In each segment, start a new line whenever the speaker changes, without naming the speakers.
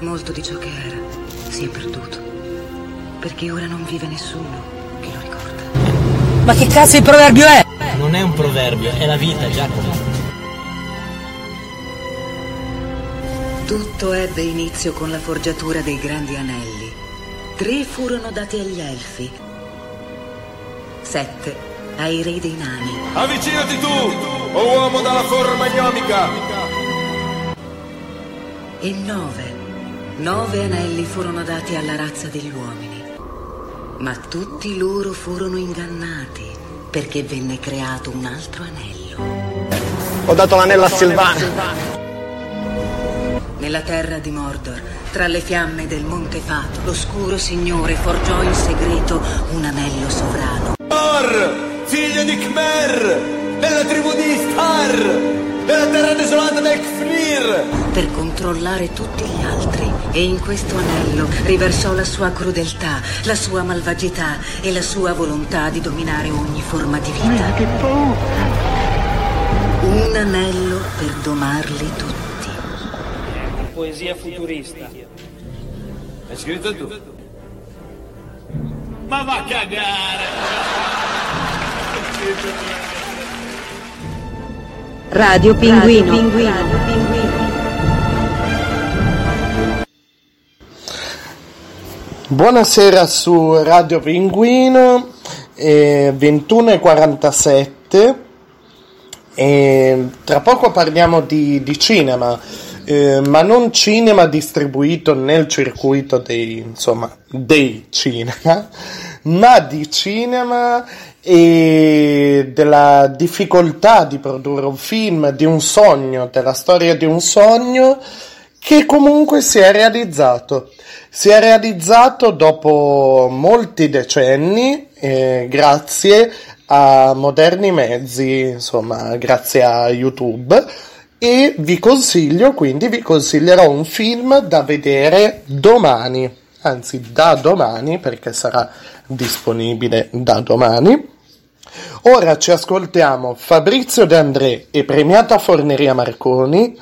Molto di ciò che era si è perduto. Perché ora non vive nessuno che lo ricorda.
Ma che cazzo di proverbio è?
Non è un proverbio, è la vita, Giacomo.
Tutto ebbe inizio con la forgiatura dei grandi anelli. Tre furono dati agli elfi. Sette ai re dei nani.
Avvicinati tu, o uomo dalla forma gnomica!
E nove. Nove anelli furono dati alla razza degli uomini. Ma tutti loro furono ingannati perché venne creato un altro anello.
Ho dato l'anello a Silvano.
Nella terra di Mordor, tra le fiamme del Monte Fato, l'oscuro signore forgiò in segreto un anello sovrano.
Thor, figlio di Khmer, della tribù di Star, desolata del Kfnir.
per controllare tutti gli altri e in questo anello riversò la sua crudeltà, la sua malvagità e la sua volontà di dominare ogni forma di vita. Un anello per domarli tutti.
Poesia futurista.
Hai scritto tu?
Ma va a cagare!
Radio Pinguino.
Buonasera su Radio Pinguino, eh, 21.47 e tra poco parliamo di, di cinema, eh, ma non cinema distribuito nel circuito dei, insomma, dei cinema, ma di cinema e della difficoltà di produrre un film, di un sogno, della storia di un sogno che comunque si è realizzato. Si è realizzato dopo molti decenni, eh, grazie a moderni mezzi, insomma, grazie a YouTube. E vi consiglio, quindi vi consiglierò un film da vedere domani, anzi da domani, perché sarà disponibile da domani. Ora ci ascoltiamo Fabrizio De André e premiata Forneria Marconi,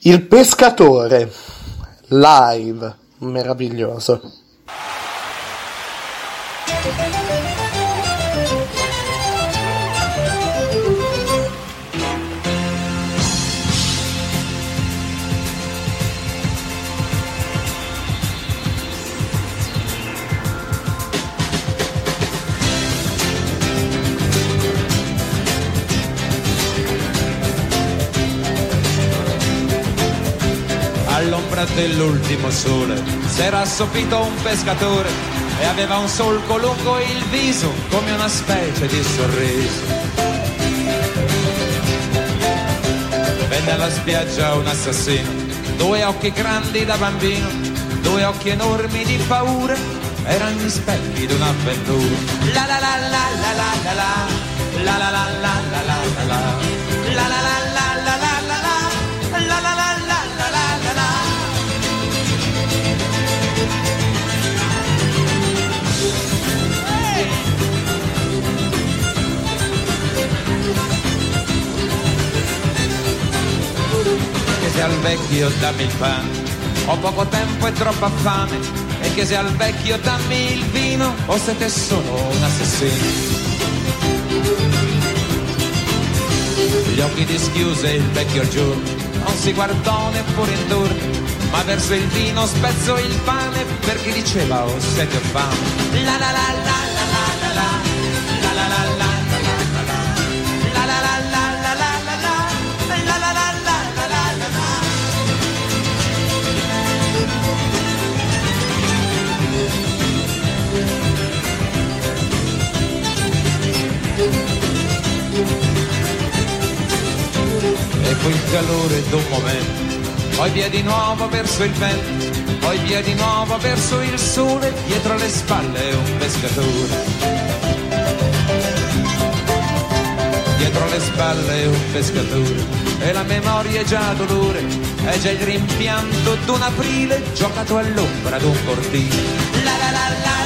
Il pescatore, live, meraviglioso.
Dell'ultimo sole s'era assopito un pescatore e aveva un solco lungo il viso come una specie di sorriso. Venne alla spiaggia un assassino, due occhi grandi da bambino, due occhi enormi di paura, erano gli specchi di un'avventura. La la la la la la la la, la la la la la la la la, la la la la la la vecchio dammi il pane, ho poco tempo e troppa fame, e chiese al vecchio dammi il vino, o siete solo un assassino. Gli occhi dischiuse il vecchio giorno, non si guardò neppure intorno, ma verso il vino spezzò il pane perché diceva ho sete o fame. La la la la Il calore d'un momento, poi via di nuovo verso il vento, poi via di nuovo verso il sole, dietro le spalle un pescatore. Dietro le spalle un pescatore, e la memoria è già dolore, è già il rimpianto d'un aprile giocato all'ombra d'un cortile. La la la la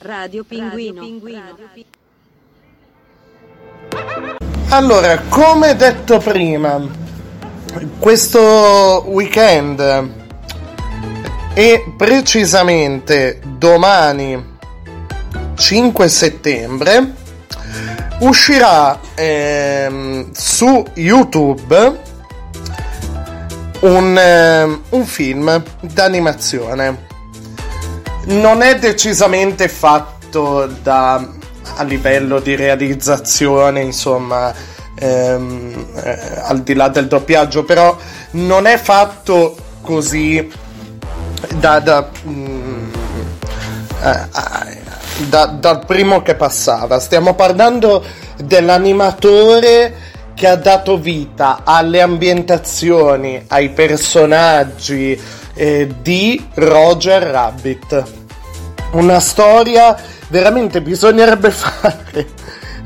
Radio Pinguino.
Allora, come detto prima, questo weekend e precisamente domani 5 settembre uscirà ehm, su YouTube un, ehm, un film d'animazione. Non è decisamente fatto da a livello di realizzazione, insomma, ehm, eh, al di là del doppiaggio, però non è fatto così da, da, mm, eh, da- dal primo che passava. Stiamo parlando dell'animatore che ha dato vita alle ambientazioni, ai personaggi eh, di Roger Rabbit. Una storia veramente bisognerebbe fare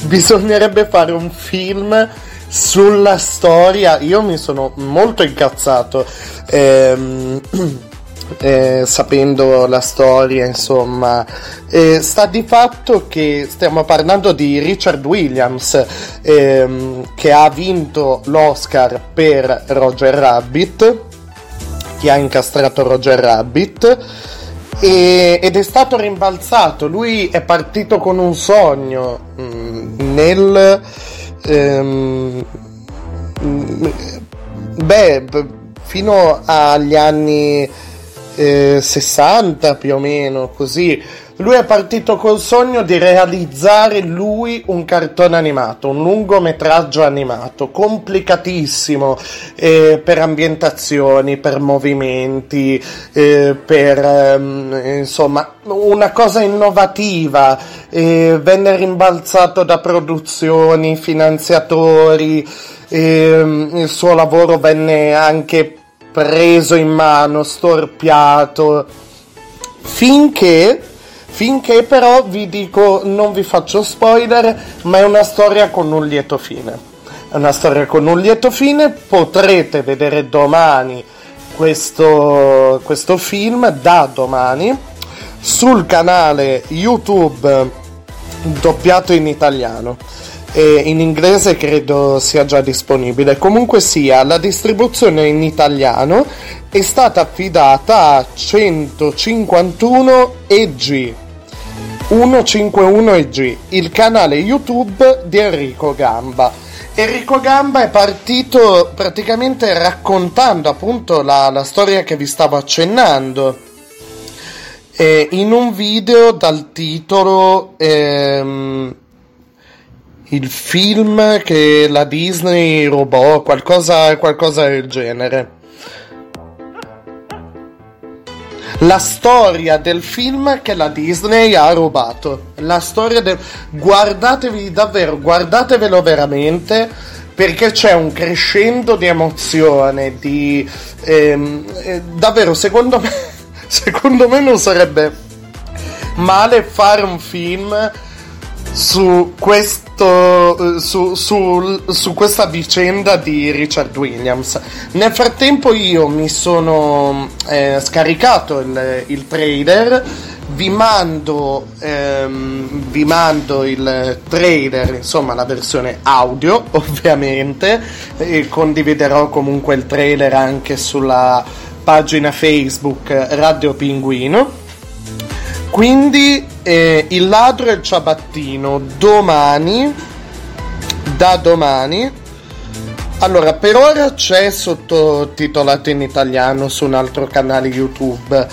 bisognerebbe fare un film sulla storia io mi sono molto incazzato ehm, eh, sapendo la storia insomma Eh, sta di fatto che stiamo parlando di Richard Williams ehm, che ha vinto l'Oscar per Roger Rabbit che ha incastrato Roger Rabbit ed è stato rimbalzato. Lui è partito con un sogno mm, nel. ehm, mm, beh, fino agli anni eh, 60 più o meno, così. Lui è partito col sogno di realizzare lui un cartone animato, un lungometraggio animato, complicatissimo eh, per ambientazioni, per movimenti, eh, per ehm, insomma una cosa innovativa. eh, venne rimbalzato da produzioni, finanziatori, ehm, il suo lavoro venne anche preso in mano, storpiato, finché, finché però vi dico, non vi faccio spoiler, ma è una storia con un lieto fine. È una storia con un lieto fine, potrete vedere domani questo, questo film, da domani, sul canale YouTube doppiato in italiano e in inglese credo sia già disponibile. Comunque sia, la distribuzione in italiano è stata affidata a 151 EG. 151 EG, il canale YouTube di Enrico Gamba. Enrico Gamba è partito praticamente raccontando appunto la, la storia che vi stavo accennando eh, in un video dal titolo ehm, il film che la Disney rubò, qualcosa, qualcosa del genere. La storia del film che la Disney ha rubato. La storia del... Guardatevi davvero, guardatevelo veramente perché c'è un crescendo di emozione, di... ehm, eh, davvero, secondo me, secondo me non sarebbe male fare un film su questo eh, su, su- su questa vicenda di Richard Williams. Nel frattempo io mi sono eh, scaricato il, il trailer vi mando ehm, vi mando il trailer insomma la versione audio ovviamente e condividerò comunque il trailer anche sulla pagina Facebook Radio Pinguino quindi eh, il ladro e il ciabattino domani, da domani. Allora, per ora c'è sottotitolato in italiano su un altro canale YouTube.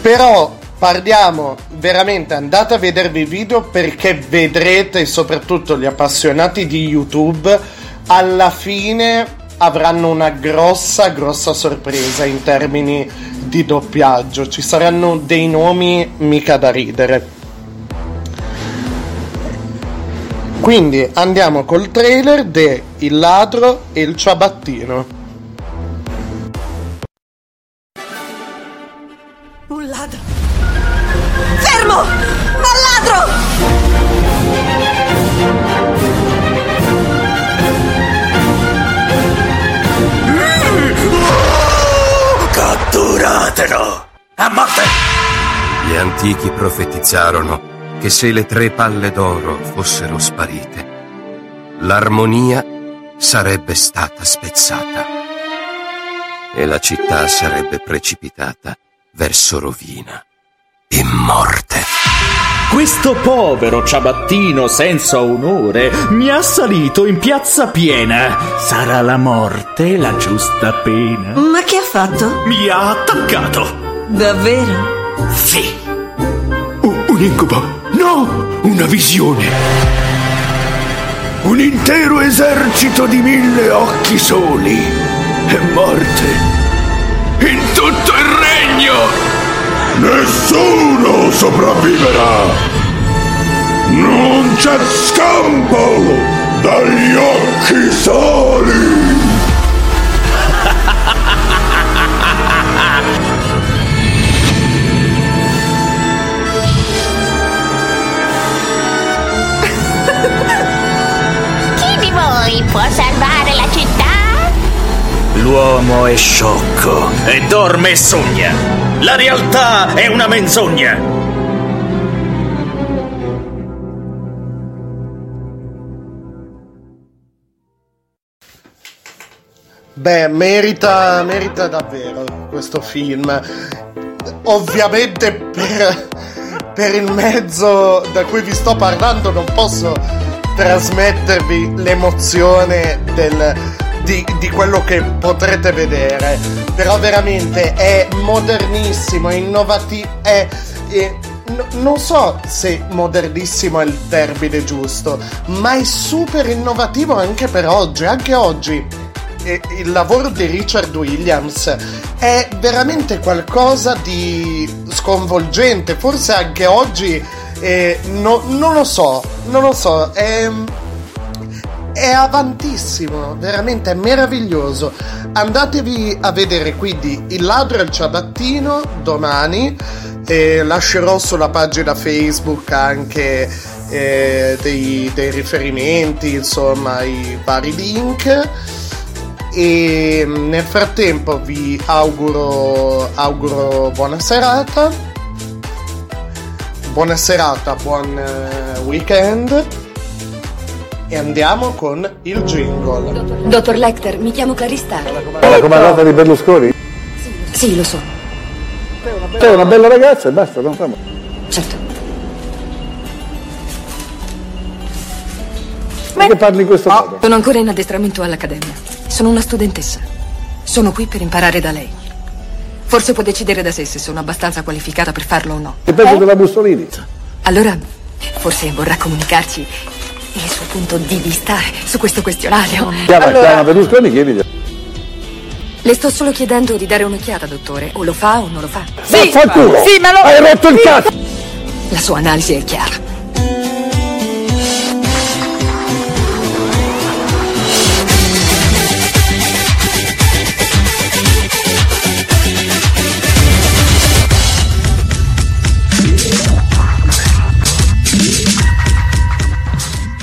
Però parliamo veramente, andate a vedervi i video perché vedrete, soprattutto gli appassionati di YouTube, alla fine avranno una grossa, grossa sorpresa in termini di doppiaggio. Ci saranno dei nomi mica da ridere. Quindi andiamo col trailer de Il ladro e il ciabattino.
Gli antichi profetizzarono che se le tre palle d'oro fossero sparite, l'armonia sarebbe stata spezzata e la città sarebbe precipitata verso rovina e morte.
Questo povero ciabattino senza onore mi ha assalito in piazza piena. Sarà la morte la giusta pena?
Ma che ha fatto?
Mi ha attaccato.
Davvero?
Sì.
Un, incubo! No! Una visione! Un intero esercito di mille occhi soli e morte in tutto il regno! Nessuno sopravviverà! Non c'è scampo dagli occhi soli!
L'uomo è sciocco e dorme e sogna. La realtà è una menzogna.
Beh, merita, merita davvero questo film. Ovviamente per, per il mezzo da cui vi sto parlando non posso trasmettervi l'emozione del, di, di quello che potrete vedere. Però veramente è modernissimo, è innovativo, è... è no- non so se modernissimo è il termine giusto, ma è super innovativo anche per oggi. Anche oggi il lavoro di Richard Williams è veramente qualcosa di sconvolgente. Forse anche oggi, eh, no- non lo so, non lo so, è, è avantissimo, veramente è meraviglioso. Andatevi a vedere quindi Il ladro e il ciabattino domani. E lascerò sulla pagina Facebook anche eh, dei, dei riferimenti, insomma, i vari link e nel frattempo vi auguro, auguro buona serata buona serata buon eh, weekend e andiamo con il jingle
Dottor Lecter, mi chiamo Clarista.
La comandata di Berlusconi?
Sì, lo so.
Sei una bella ragazza e basta, non famo.
Certo.
Perché parli in questo modo?
Sono ancora in addestramento all'Accademia. Sono una studentessa. Sono qui per imparare da lei. Forse può decidere da sé se sono abbastanza qualificata per farlo o no.
È peggio della Mussolini.
Allora, forse vorrà comunicarci il suo punto di vista su questo questionario.
Chiama, chiama Berlusconi, chiedili.
Le sto solo chiedendo di dare un'occhiata, dottore. O lo fa o non lo fa.
Vaffanculo!
Sì, ma lo...
Hai rotto il cazzo!
La sua analisi è chiara.